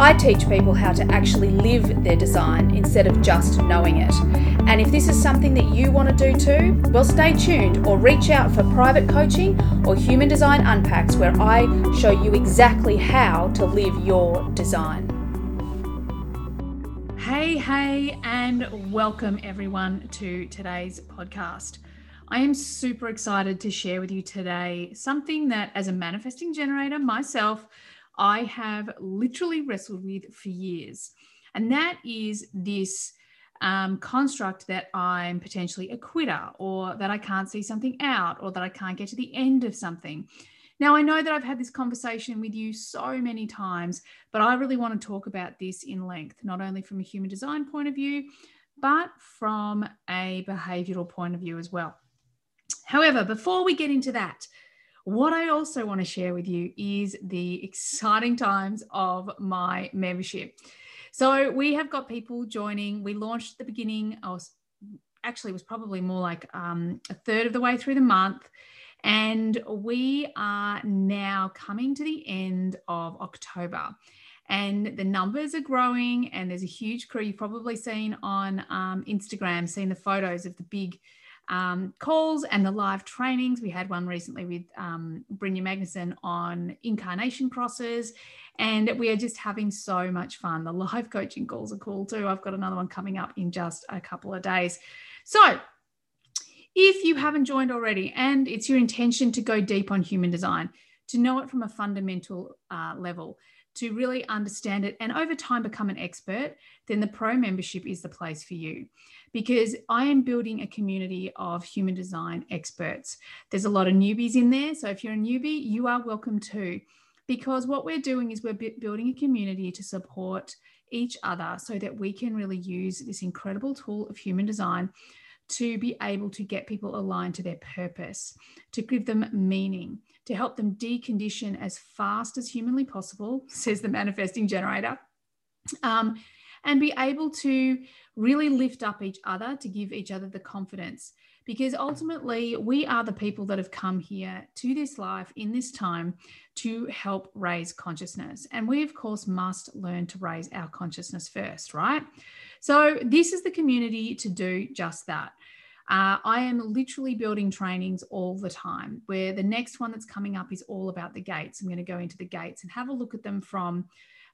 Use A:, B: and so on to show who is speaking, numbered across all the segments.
A: I teach people how to actually live their design instead of just knowing it. And if this is something that you want to do too, well, stay tuned or reach out for private coaching or Human Design Unpacks, where I show you exactly how to live your design. Hey, hey, and welcome everyone to today's podcast. I am super excited to share with you today something that, as a manifesting generator myself, I have literally wrestled with for years. And that is this um, construct that I'm potentially a quitter or that I can't see something out or that I can't get to the end of something. Now, I know that I've had this conversation with you so many times, but I really want to talk about this in length, not only from a human design point of view, but from a behavioral point of view as well. However, before we get into that, what I also want to share with you is the exciting times of my membership. So we have got people joining. We launched at the beginning, I was actually it was probably more like um, a third of the way through the month. And we are now coming to the end of October. And the numbers are growing, and there's a huge crew. You've probably seen on um, Instagram, seen the photos of the big um, calls and the live trainings. We had one recently with um, Brynja Magnuson on incarnation crosses, and we are just having so much fun. The live coaching calls are cool too. I've got another one coming up in just a couple of days. So, if you haven't joined already and it's your intention to go deep on human design, to know it from a fundamental uh, level, to really understand it and over time become an expert, then the pro membership is the place for you because I am building a community of human design experts. There's a lot of newbies in there. So if you're a newbie, you are welcome too. Because what we're doing is we're building a community to support each other so that we can really use this incredible tool of human design to be able to get people aligned to their purpose, to give them meaning, to help them decondition as fast as humanly possible, says the manifesting generator, um, and be able to really lift up each other to give each other the confidence. Because ultimately, we are the people that have come here to this life in this time to help raise consciousness. And we, of course, must learn to raise our consciousness first, right? So, this is the community to do just that. Uh, I am literally building trainings all the time where the next one that's coming up is all about the gates. I'm going to go into the gates and have a look at them from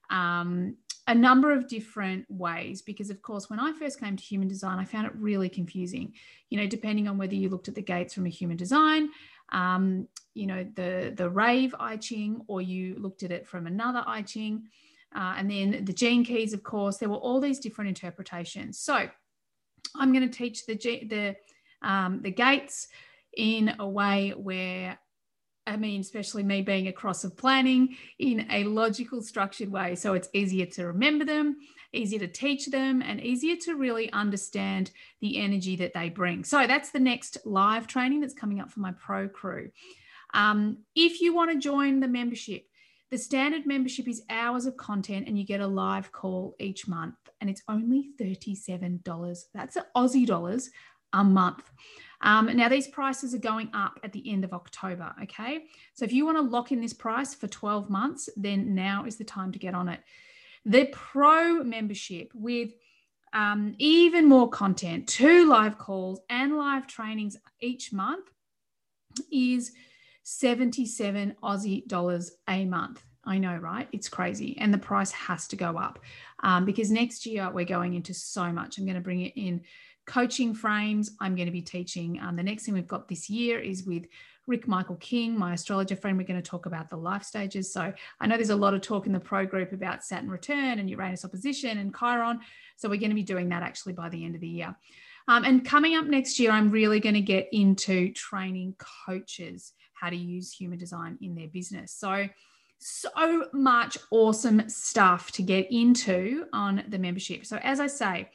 A: um, a number of different ways because of course when i first came to human design i found it really confusing you know depending on whether you looked at the gates from a human design um, you know the the rave i ching or you looked at it from another i ching uh, and then the gene keys of course there were all these different interpretations so I'm going to teach the the um, the gates in a way where I mean, especially me being a cross of planning in a logical, structured way. So it's easier to remember them, easier to teach them, and easier to really understand the energy that they bring. So that's the next live training that's coming up for my pro crew. Um, if you want to join the membership, the standard membership is hours of content and you get a live call each month and it's only $37. That's Aussie dollars a month. Um, now, these prices are going up at the end of October. Okay. So, if you want to lock in this price for 12 months, then now is the time to get on it. The pro membership with um, even more content, two live calls and live trainings each month is 77 Aussie dollars a month. I know, right? It's crazy. And the price has to go up um, because next year we're going into so much. I'm going to bring it in coaching frames. I'm going to be teaching. Um, the next thing we've got this year is with Rick Michael King, my astrologer friend. We're going to talk about the life stages. So I know there's a lot of talk in the pro group about Saturn return and Uranus opposition and Chiron. So we're going to be doing that actually by the end of the year. Um, and coming up next year, I'm really going to get into training coaches how to use human design in their business. So, so much awesome stuff to get into on the membership. So, as I say,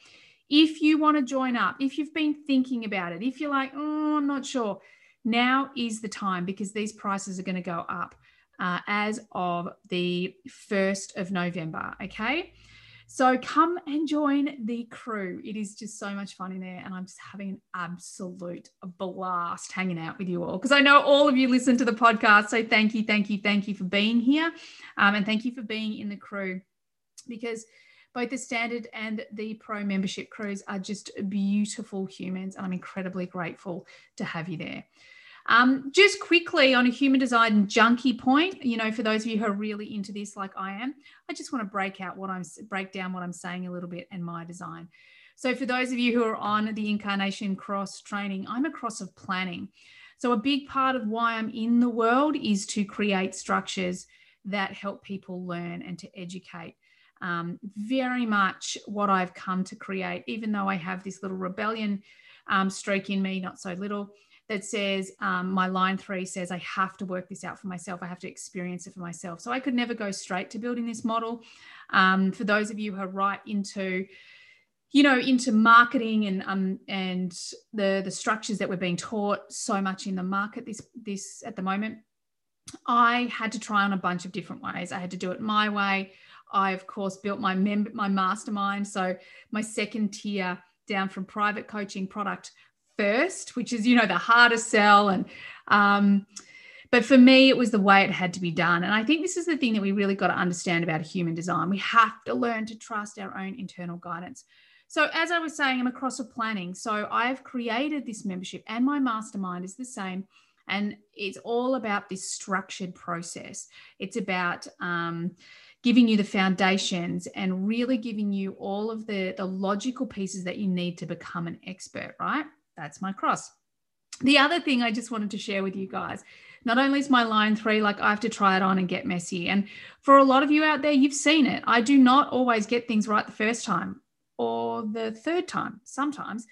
A: if you want to join up, if you've been thinking about it, if you're like, oh, I'm not sure, now is the time because these prices are going to go up uh, as of the 1st of November. Okay. So come and join the crew. It is just so much fun in there. And I'm just having an absolute blast hanging out with you all because I know all of you listen to the podcast. So thank you, thank you, thank you for being here. Um, and thank you for being in the crew because both the standard and the pro membership crews are just beautiful humans. And I'm incredibly grateful to have you there. Um, just quickly on a human design junkie point, you know, for those of you who are really into this, like I am, I just want to break out what I'm break down what I'm saying a little bit and my design. So for those of you who are on the incarnation cross training, I'm a cross of planning. So a big part of why I'm in the world is to create structures that help people learn and to educate. Um, very much what I've come to create, even though I have this little rebellion um, stroke in me, not so little that says um, my line three says I have to work this out for myself. I have to experience it for myself. So I could never go straight to building this model. Um, for those of you who are right into, you know, into marketing and um, and the the structures that we're being taught so much in the market this this at the moment, I had to try on a bunch of different ways. I had to do it my way. I of course built my mem- my mastermind. So my second tier down from private coaching product first, which is, you know, the hardest sell. And, um, but for me, it was the way it had to be done. And I think this is the thing that we really got to understand about human design. We have to learn to trust our own internal guidance. So, as I was saying, I'm a cross of planning. So, I've created this membership, and my mastermind is the same. And it's all about this structured process. It's about um, giving you the foundations and really giving you all of the, the logical pieces that you need to become an expert, right? That's my cross. The other thing I just wanted to share with you guys not only is my line three, like I have to try it on and get messy. And for a lot of you out there, you've seen it. I do not always get things right the first time or the third time sometimes.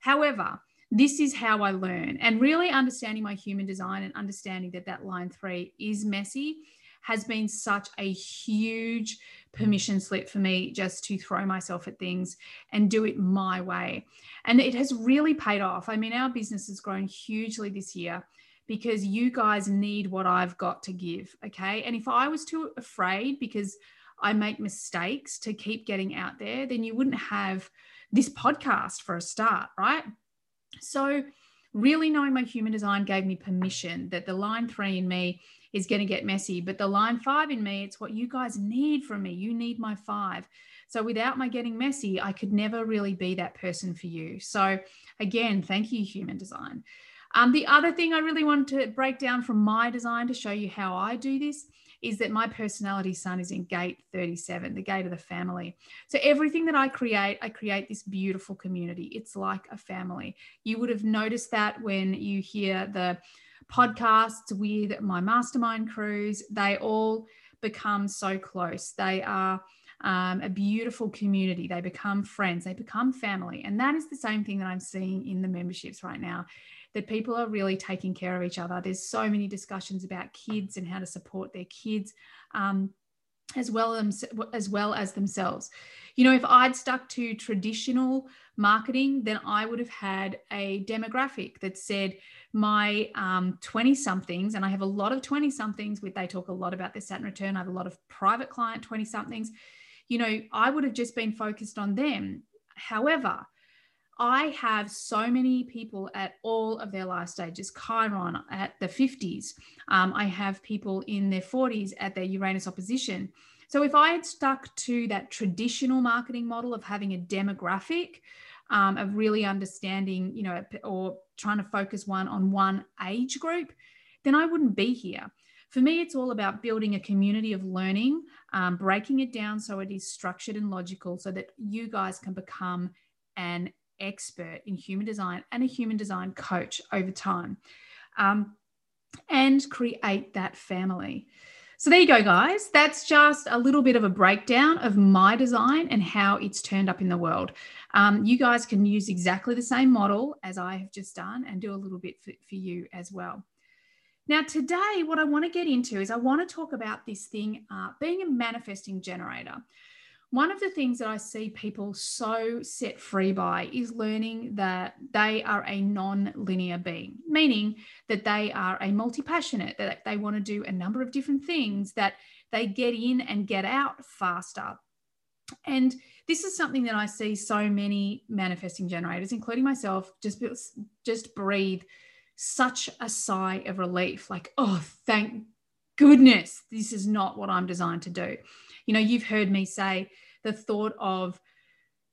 A: However, this is how I learn. And really understanding my human design and understanding that that line three is messy has been such a huge mm. permission slip for me just to throw myself at things and do it my way. And it has really paid off. I mean, our business has grown hugely this year because you guys need what I've got to give. Okay. And if I was too afraid because I make mistakes to keep getting out there, then you wouldn't have this podcast for a start, right? So, really knowing my human design gave me permission that the line three in me is going to get messy. But the line five in me, it's what you guys need from me. You need my five. So without my getting messy, I could never really be that person for you. So again, thank you, human design. Um, the other thing I really wanted to break down from my design to show you how I do this is that my personality sun is in gate 37, the gate of the family. So everything that I create, I create this beautiful community. It's like a family. You would have noticed that when you hear the podcasts with my mastermind crews. They all become so close. They are um, a beautiful community. They become friends, they become family. And that is the same thing that I'm seeing in the memberships right now that people are really taking care of each other. There's so many discussions about kids and how to support their kids. Um, as well as, as well as themselves. You know, if I'd stuck to traditional marketing, then I would have had a demographic that said my 20 um, somethings, and I have a lot of 20 somethings with they talk a lot about their Saturn return. I have a lot of private client 20 somethings. You know, I would have just been focused on them. However, I have so many people at all of their life stages, Chiron at the 50s. Um, I have people in their 40s at their Uranus opposition. So if I had stuck to that traditional marketing model of having a demographic, um, of really understanding, you know, or trying to focus one on one age group, then I wouldn't be here. For me, it's all about building a community of learning, um, breaking it down so it is structured and logical so that you guys can become an expert in human design and a human design coach over time um, and create that family. So there you go, guys. That's just a little bit of a breakdown of my design and how it's turned up in the world. Um, you guys can use exactly the same model as I have just done and do a little bit for, for you as well. Now, today, what I want to get into is I want to talk about this thing uh, being a manifesting generator. One of the things that I see people so set free by is learning that they are a non linear being, meaning that they are a multi passionate, that they want to do a number of different things, that they get in and get out faster. And this is something that I see so many manifesting generators, including myself, just, just breathe such a sigh of relief like, oh, thank goodness, this is not what I'm designed to do. You know, you've heard me say the thought of,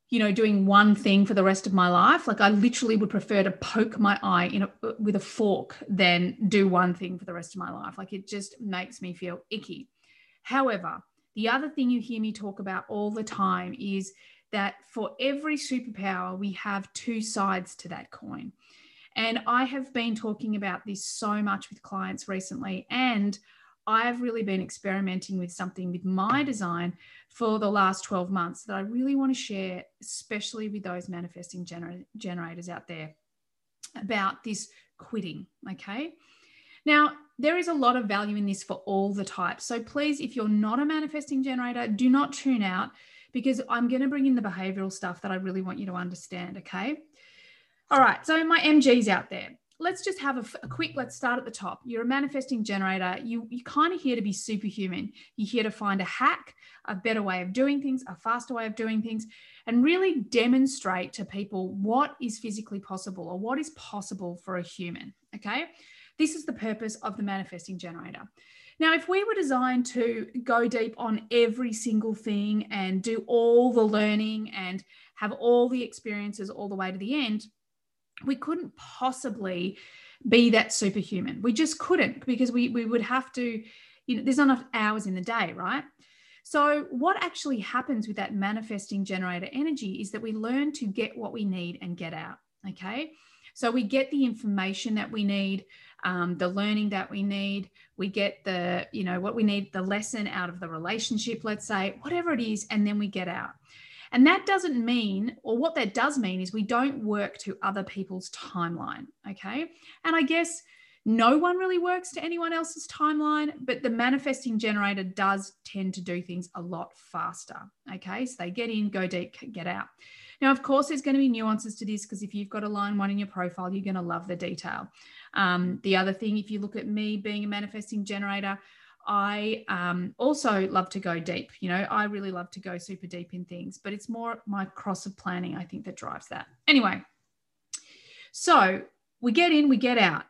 A: you know, doing one thing for the rest of my life. Like I literally would prefer to poke my eye in a, uh, with a fork than do one thing for the rest of my life. Like it just makes me feel icky. However, the other thing you hear me talk about all the time is that for every superpower, we have two sides to that coin. And I have been talking about this so much with clients recently. And I've really been experimenting with something with my design for the last 12 months that I really want to share, especially with those manifesting gener- generators out there, about this quitting. Okay. Now, there is a lot of value in this for all the types. So please, if you're not a manifesting generator, do not tune out because I'm going to bring in the behavioral stuff that I really want you to understand. Okay. All right. So, my MGs out there, let's just have a, a, quick let's start at the top. You're a manifesting generator. You you kind of here to be superhuman. You're here to find a hack a better way of doing things a faster way of doing things and really demonstrate to people what is physically possible or what is possible for a human okay? This is the purpose of the manifesting generator. Now if we were designed to go deep on every single thing and do all the learning and have all the experiences all the way to the end we couldn't possibly be that superhuman. We just couldn't because we, we would have to, you know, there's not enough hours in the day, right? So, what actually happens with that manifesting generator energy is that we learn to get what we need and get out. Okay. So, we get the information that we need, um, the learning that we need, we get the, you know, what we need, the lesson out of the relationship, let's say, whatever it is, and then we get out. And that doesn't mean, or what that does mean is we don't work to other people's timeline. Okay. And I guess no one really works to anyone else's timeline, but the manifesting generator does tend to do things a lot faster. Okay. So they get in, go deep, get out. Now, of course, there's going to be nuances to this because if you've got a line one in your profile, you're going to love the detail. Um, the other thing, if you look at me being a manifesting generator, I um, also love to go deep. You know, I really love to go super deep in things, but it's more my cross of planning, I think, that drives that. Anyway, so we get in, we get out.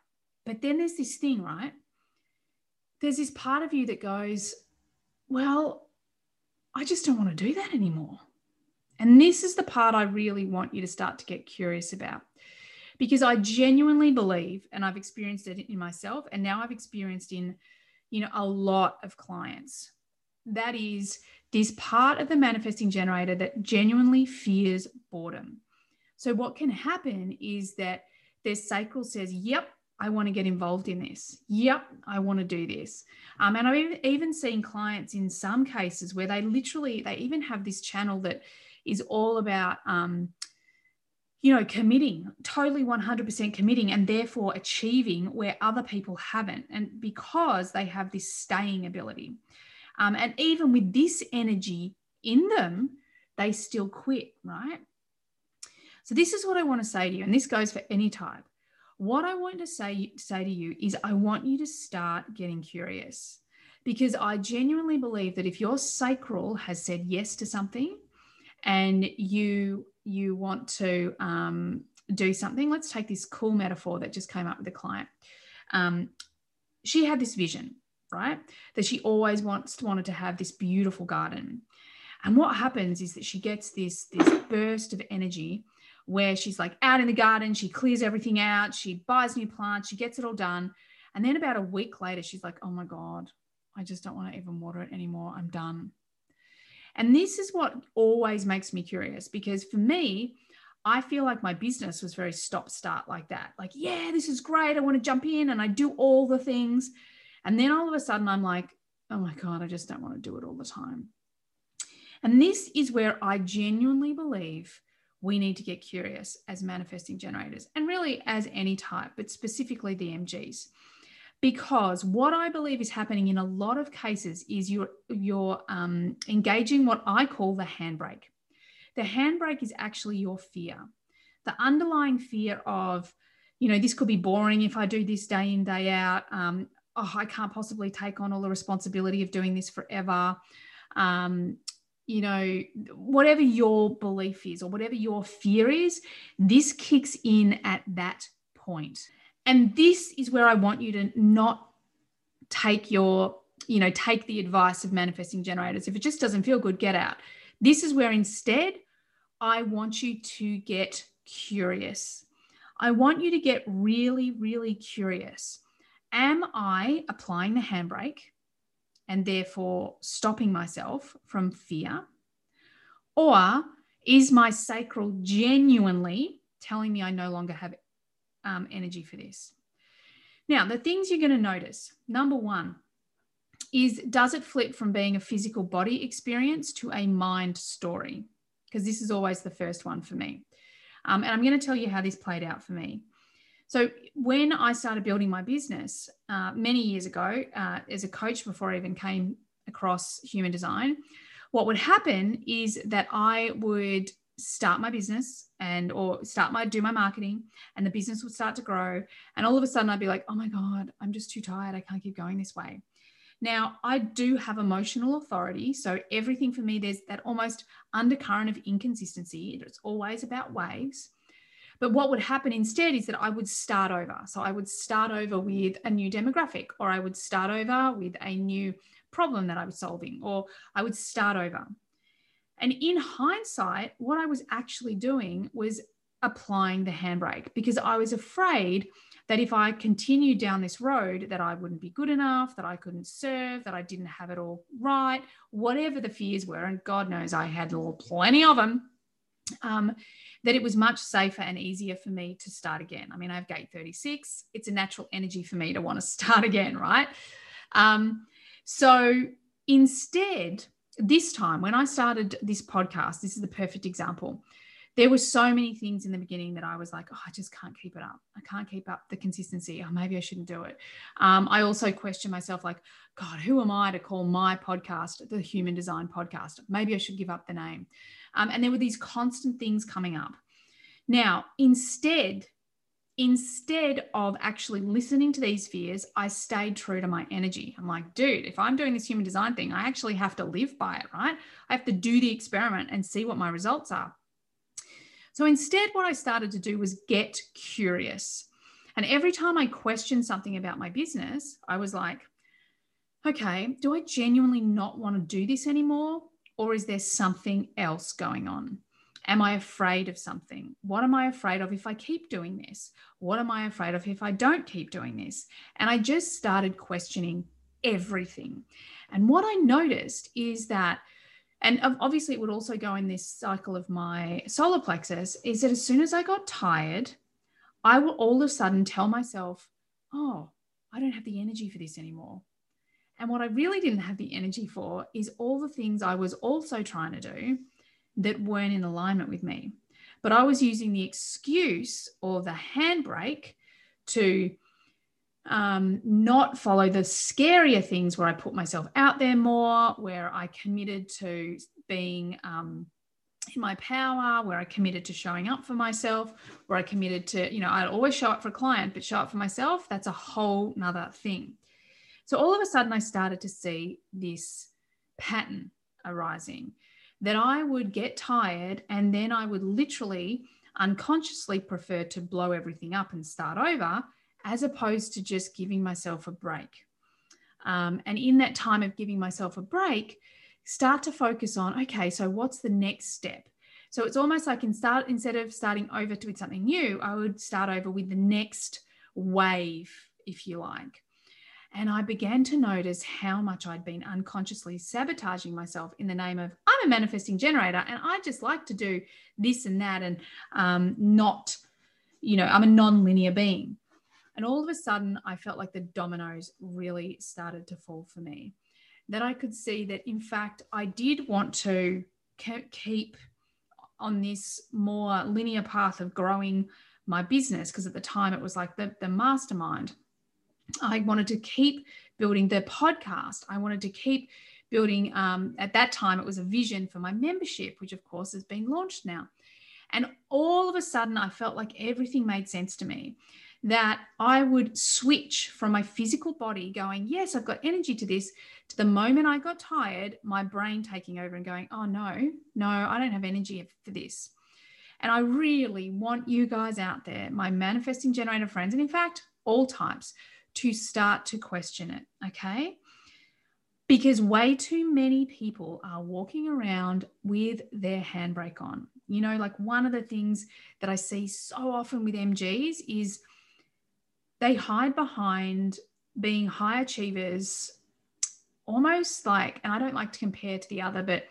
A: But then there's this thing, right? There's this part of you that goes, well, I just don't want to do that anymore. And this is the part I really want you to start to get curious about because I genuinely believe, and I've experienced it in myself, and now I've experienced in you know, a lot of clients. That is this part of the manifesting generator that genuinely fears boredom. So, what can happen is that their sacral says, Yep, I want to get involved in this. Yep, I want to do this. Um, and I've even seen clients in some cases where they literally, they even have this channel that is all about um, you know, committing, totally 100% committing, and therefore achieving where other people haven't. And because they have this staying ability. Um, and even with this energy in them, they still quit, right? So, this is what I want to say to you, and this goes for any type. What I want to say, say to you is, I want you to start getting curious because I genuinely believe that if your sacral has said yes to something and you you want to um, do something, let's take this cool metaphor that just came up with the client. Um, she had this vision, right? That she always wants wanted to have this beautiful garden. And what happens is that she gets this this burst of energy where she's like out in the garden, she clears everything out, she buys new plants, she gets it all done. And then about a week later, she's like, oh my God, I just don't want to even water it anymore. I'm done. And this is what always makes me curious because for me, I feel like my business was very stop start like that. Like, yeah, this is great. I want to jump in and I do all the things. And then all of a sudden, I'm like, oh my God, I just don't want to do it all the time. And this is where I genuinely believe we need to get curious as manifesting generators and really as any type, but specifically the MGs. Because what I believe is happening in a lot of cases is you're you're um, engaging what I call the handbrake. The handbrake is actually your fear, the underlying fear of, you know, this could be boring if I do this day in day out. Um, oh, I can't possibly take on all the responsibility of doing this forever. Um, you know, whatever your belief is or whatever your fear is, this kicks in at that point. And this is where I want you to not take your, you know, take the advice of manifesting generators. If it just doesn't feel good, get out. This is where instead I want you to get curious. I want you to get really, really curious. Am I applying the handbrake and therefore stopping myself from fear? Or is my sacral genuinely telling me I no longer have um, energy for this. Now, the things you're going to notice number one is does it flip from being a physical body experience to a mind story? Because this is always the first one for me. Um, and I'm going to tell you how this played out for me. So, when I started building my business uh, many years ago uh, as a coach before I even came across human design, what would happen is that I would start my business and or start my do my marketing and the business would start to grow. And all of a sudden I'd be like oh my god I'm just too tired. I can't keep going this way. Now I do have emotional authority. So everything for me there's that almost undercurrent of inconsistency. It's always about waves. But what would happen instead is that I would start over. So I would start over with a new demographic or I would start over with a new problem that I was solving or I would start over and in hindsight, what I was actually doing was applying the handbrake because I was afraid that if I continued down this road, that I wouldn't be good enough, that I couldn't serve, that I didn't have it all right, whatever the fears were, and God knows I had plenty of them. Um, that it was much safer and easier for me to start again. I mean, I have gate 36. It's a natural energy for me to want to start again, right? Um, so instead, this time when I started this podcast, this is the perfect example. There were so many things in the beginning that I was like, oh, I just can't keep it up. I can't keep up the consistency. Oh, maybe I shouldn't do it. Um, I also question myself, like, God, who am I to call my podcast the Human Design Podcast? Maybe I should give up the name. Um, and there were these constant things coming up. Now, instead, instead of actually listening to these fears, I stayed true to my energy. I'm like, dude, if I'm doing this human design thing, I actually have to live by it, right? I have to do the experiment and see what my results are. So instead, what I started to do was get curious. And every time I questioned something about my business, I was like, okay, do I genuinely not want to do this anymore? Or is there something else going on? Am I afraid of something? What am I afraid of if I keep doing this? What am I afraid of if I don't keep doing this? And I just started questioning everything. And what I noticed is that, and obviously it would also go in this cycle of my solar plexus, is that as soon as I got tired, I will all of a sudden tell myself, oh, I don't have the energy for this anymore. And what I really didn't have the energy for is all the things I was also trying to do that weren't in alignment with me. But I was using the excuse or the handbrake to um, not follow the scarier things where I put myself out there more, where I committed to being um, in my power, where I committed to showing up for myself, where I committed to, you know, I'd always show up for a client, but show up for myself, that's a whole nother thing. So all of a sudden, I started to see this pattern arising that I would get tired and then I would literally unconsciously prefer to blow everything up and start over as opposed to just giving myself a break. Um, and in that time of giving myself a break, start to focus on okay, so what's the next step? So it's almost like in start instead of starting over with something new, I would start over with the next wave, if you like. And I began to notice how much I'd been unconsciously sabotaging myself in the name of I'm a manifesting generator and I just like to do this and that and um, not, you know, I'm a non linear being. And all of a sudden, I felt like the dominoes really started to fall for me. That I could see that, in fact, I did want to keep on this more linear path of growing my business because at the time it was like the, the mastermind I wanted to keep building the podcast. I wanted to keep building, um, at that time, it was a vision for my membership, which of course has been launched now. And all of a sudden, I felt like everything made sense to me that I would switch from my physical body going, Yes, I've got energy to this, to the moment I got tired, my brain taking over and going, Oh, no, no, I don't have energy for this. And I really want you guys out there, my manifesting generator friends, and in fact, all types, to start to question it. Okay. Because way too many people are walking around with their handbrake on. You know, like one of the things that I see so often with MGs is they hide behind being high achievers, almost like, and I don't like to compare to the other, but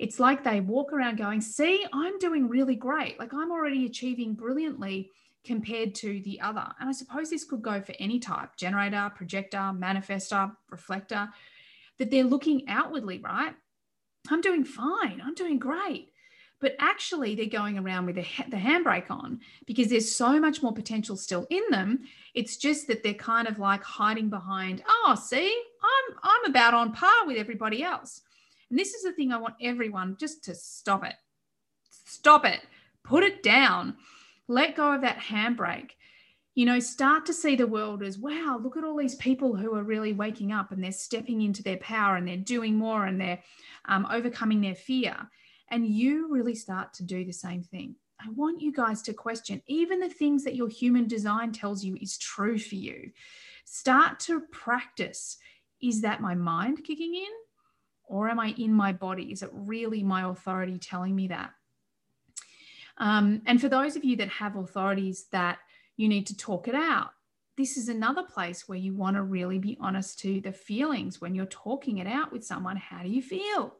A: it's like they walk around going, See, I'm doing really great. Like I'm already achieving brilliantly compared to the other. And I suppose this could go for any type generator, projector, manifester, reflector, that they're looking outwardly, right? I'm doing fine. I'm doing great. But actually they're going around with the, the handbrake on because there's so much more potential still in them. It's just that they're kind of like hiding behind oh see i'm i'm about on par with everybody else. And this is the thing i want everyone just to stop it. Stop it. Put it down. Let go of that handbrake you know start to see the world as wow look at all these people who are really waking up and they're stepping into their power and they're doing more and they're um, overcoming their fear and you really start to do the same thing. I want you guys to question even the things that your human design tells you is true for you. Start to practice. Is that my mind kicking in? Or am I in my body? Is it really my authority telling me that? Um, and for those of you that have authorities that you need to talk it out, this is another place where you want to really be honest to the feelings when you're talking it out with someone. How do you feel?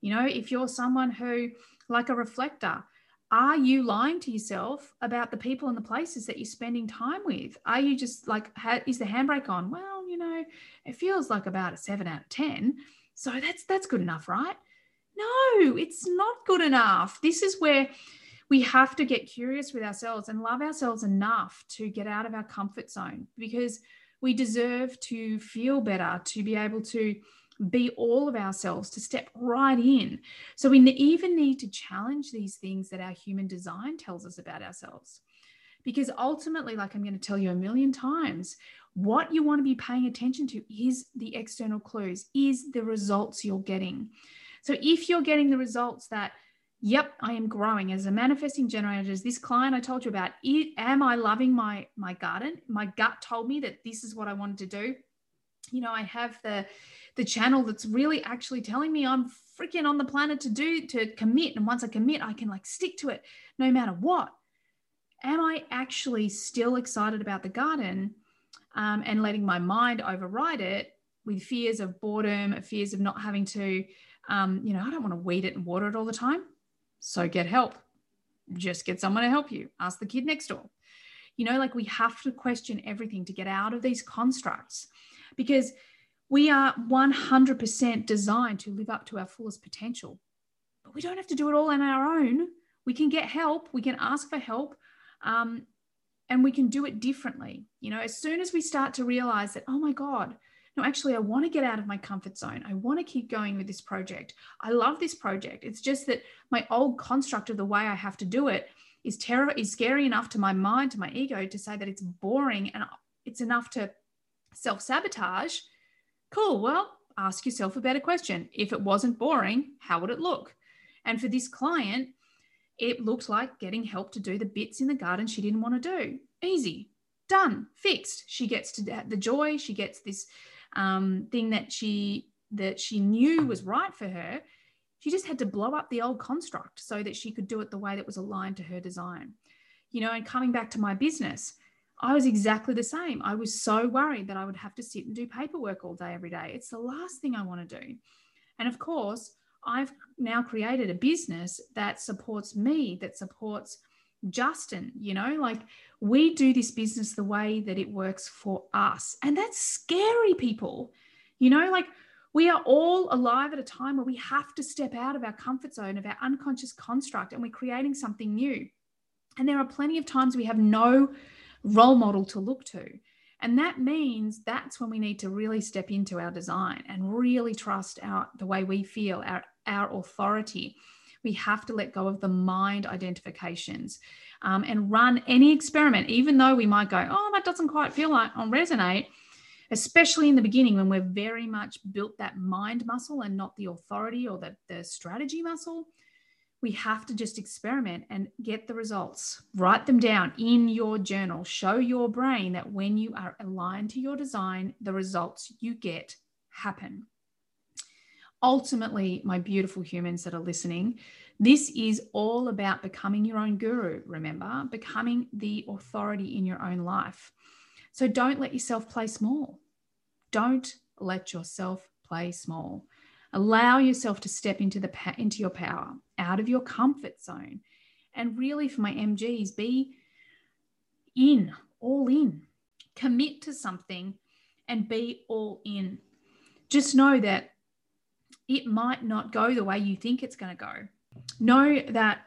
A: You know, if you're someone who, like a reflector, are you lying to yourself about the people and the places that you're spending time with? Are you just like, is the handbrake on? Well, you know, it feels like about a seven out of 10. So that's, that's good enough, right? No, it's not good enough. This is where we have to get curious with ourselves and love ourselves enough to get out of our comfort zone because we deserve to feel better, to be able to be all of ourselves, to step right in. So we even need to challenge these things that our human design tells us about ourselves. Because ultimately, like I'm going to tell you a million times, what you want to be paying attention to is the external clues, is the results you're getting. So if you're getting the results that, yep, I am growing as a manifesting generator, as this client I told you about, it, am I loving my my garden? My gut told me that this is what I wanted to do. You know, I have the the channel that's really actually telling me I'm freaking on the planet to do to commit. And once I commit, I can like stick to it no matter what. Am I actually still excited about the garden um, and letting my mind override it with fears of boredom, fears of not having to, um, you know, I don't want to weed it and water it all the time. So get help. Just get someone to help you. Ask the kid next door. You know, like we have to question everything to get out of these constructs because we are 100% designed to live up to our fullest potential. But we don't have to do it all on our own. We can get help, we can ask for help, um, and we can do it differently. You know, as soon as we start to realize that, oh my God, no, actually, I want to get out of my comfort zone. I want to keep going with this project. I love this project. It's just that my old construct of the way I have to do it is terror is scary enough to my mind, to my ego, to say that it's boring and it's enough to self sabotage Cool. Well, ask yourself a better question. If it wasn't boring, how would it look? And for this client, it looked like getting help to do the bits in the garden she didn't want to do. Easy, done, fixed. She gets to the joy. She gets this um, thing that she that she knew was right for her. She just had to blow up the old construct so that she could do it the way that was aligned to her design. You know, and coming back to my business, I was exactly the same. I was so worried that I would have to sit and do paperwork all day, every day. It's the last thing I want to do. And of course, I've now created a business that supports me, that supports Justin. You know, like we do this business the way that it works for us. And that's scary, people. You know, like we are all alive at a time where we have to step out of our comfort zone, of our unconscious construct, and we're creating something new. And there are plenty of times we have no role model to look to. And that means that's when we need to really step into our design and really trust our the way we feel, our, our authority. We have to let go of the mind identifications um, and run any experiment, even though we might go, oh, that doesn't quite feel like on resonate, especially in the beginning when we're very much built that mind muscle and not the authority or the, the strategy muscle we have to just experiment and get the results. Write them down in your journal. Show your brain that when you are aligned to your design, the results you get happen. Ultimately, my beautiful humans that are listening, this is all about becoming your own guru, remember, becoming the authority in your own life. So don't let yourself play small. Don't let yourself play small. Allow yourself to step into the into your power, out of your comfort zone. And really for my MGs, be in, all in. Commit to something and be all in. Just know that it might not go the way you think it's going to go. Know that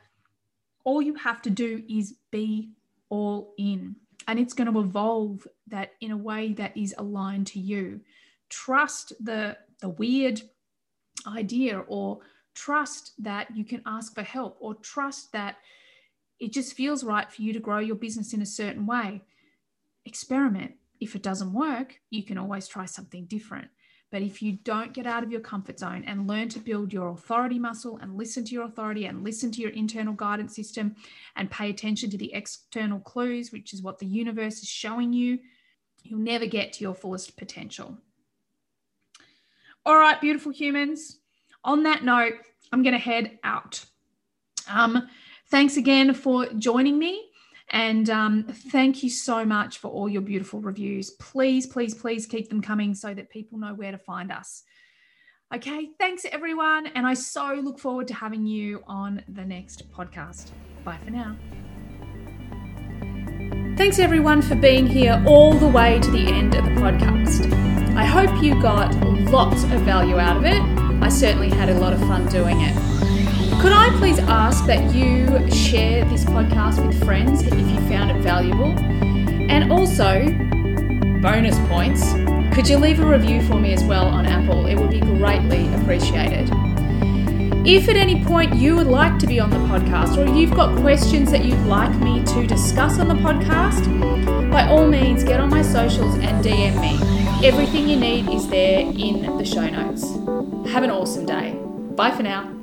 A: all you have to do is be all in and it's going to evolve that in a way that is aligned to you trust the the weird idea or trust that you can ask for help or trust that it just feels right for you to grow your business in a certain way. Experiment. If it doesn't work, you can always try something different. But if you don't get out of your comfort zone and learn to build your authority muscle and listen to your authority and listen to your internal guidance system and pay attention to the external clues, which is what the universe is showing you, you'll never get to your fullest potential. All right, beautiful humans. On that note, I'm going to head out. Um, thanks again for joining me. And um, thank you so much for all your beautiful reviews. Please, please, please keep them coming so that people know where to find us. Okay, thanks everyone. And I so look forward to having you on the next podcast. Bye for now. Thanks everyone for being here all the way to the end of the podcast. I hope you got lots of value out of it. I certainly had a lot of fun doing it. Could I please ask that you share this podcast with friends if you found it valuable? And also, bonus points, could you leave a review for me as well on Apple? It would be greatly appreciated. If at any point you would like to be on the podcast or you've got questions that you'd like me to discuss on the podcast, by all means get on my socials and DM me. Everything you need is there in the show notes. Have an awesome day. Bye for now.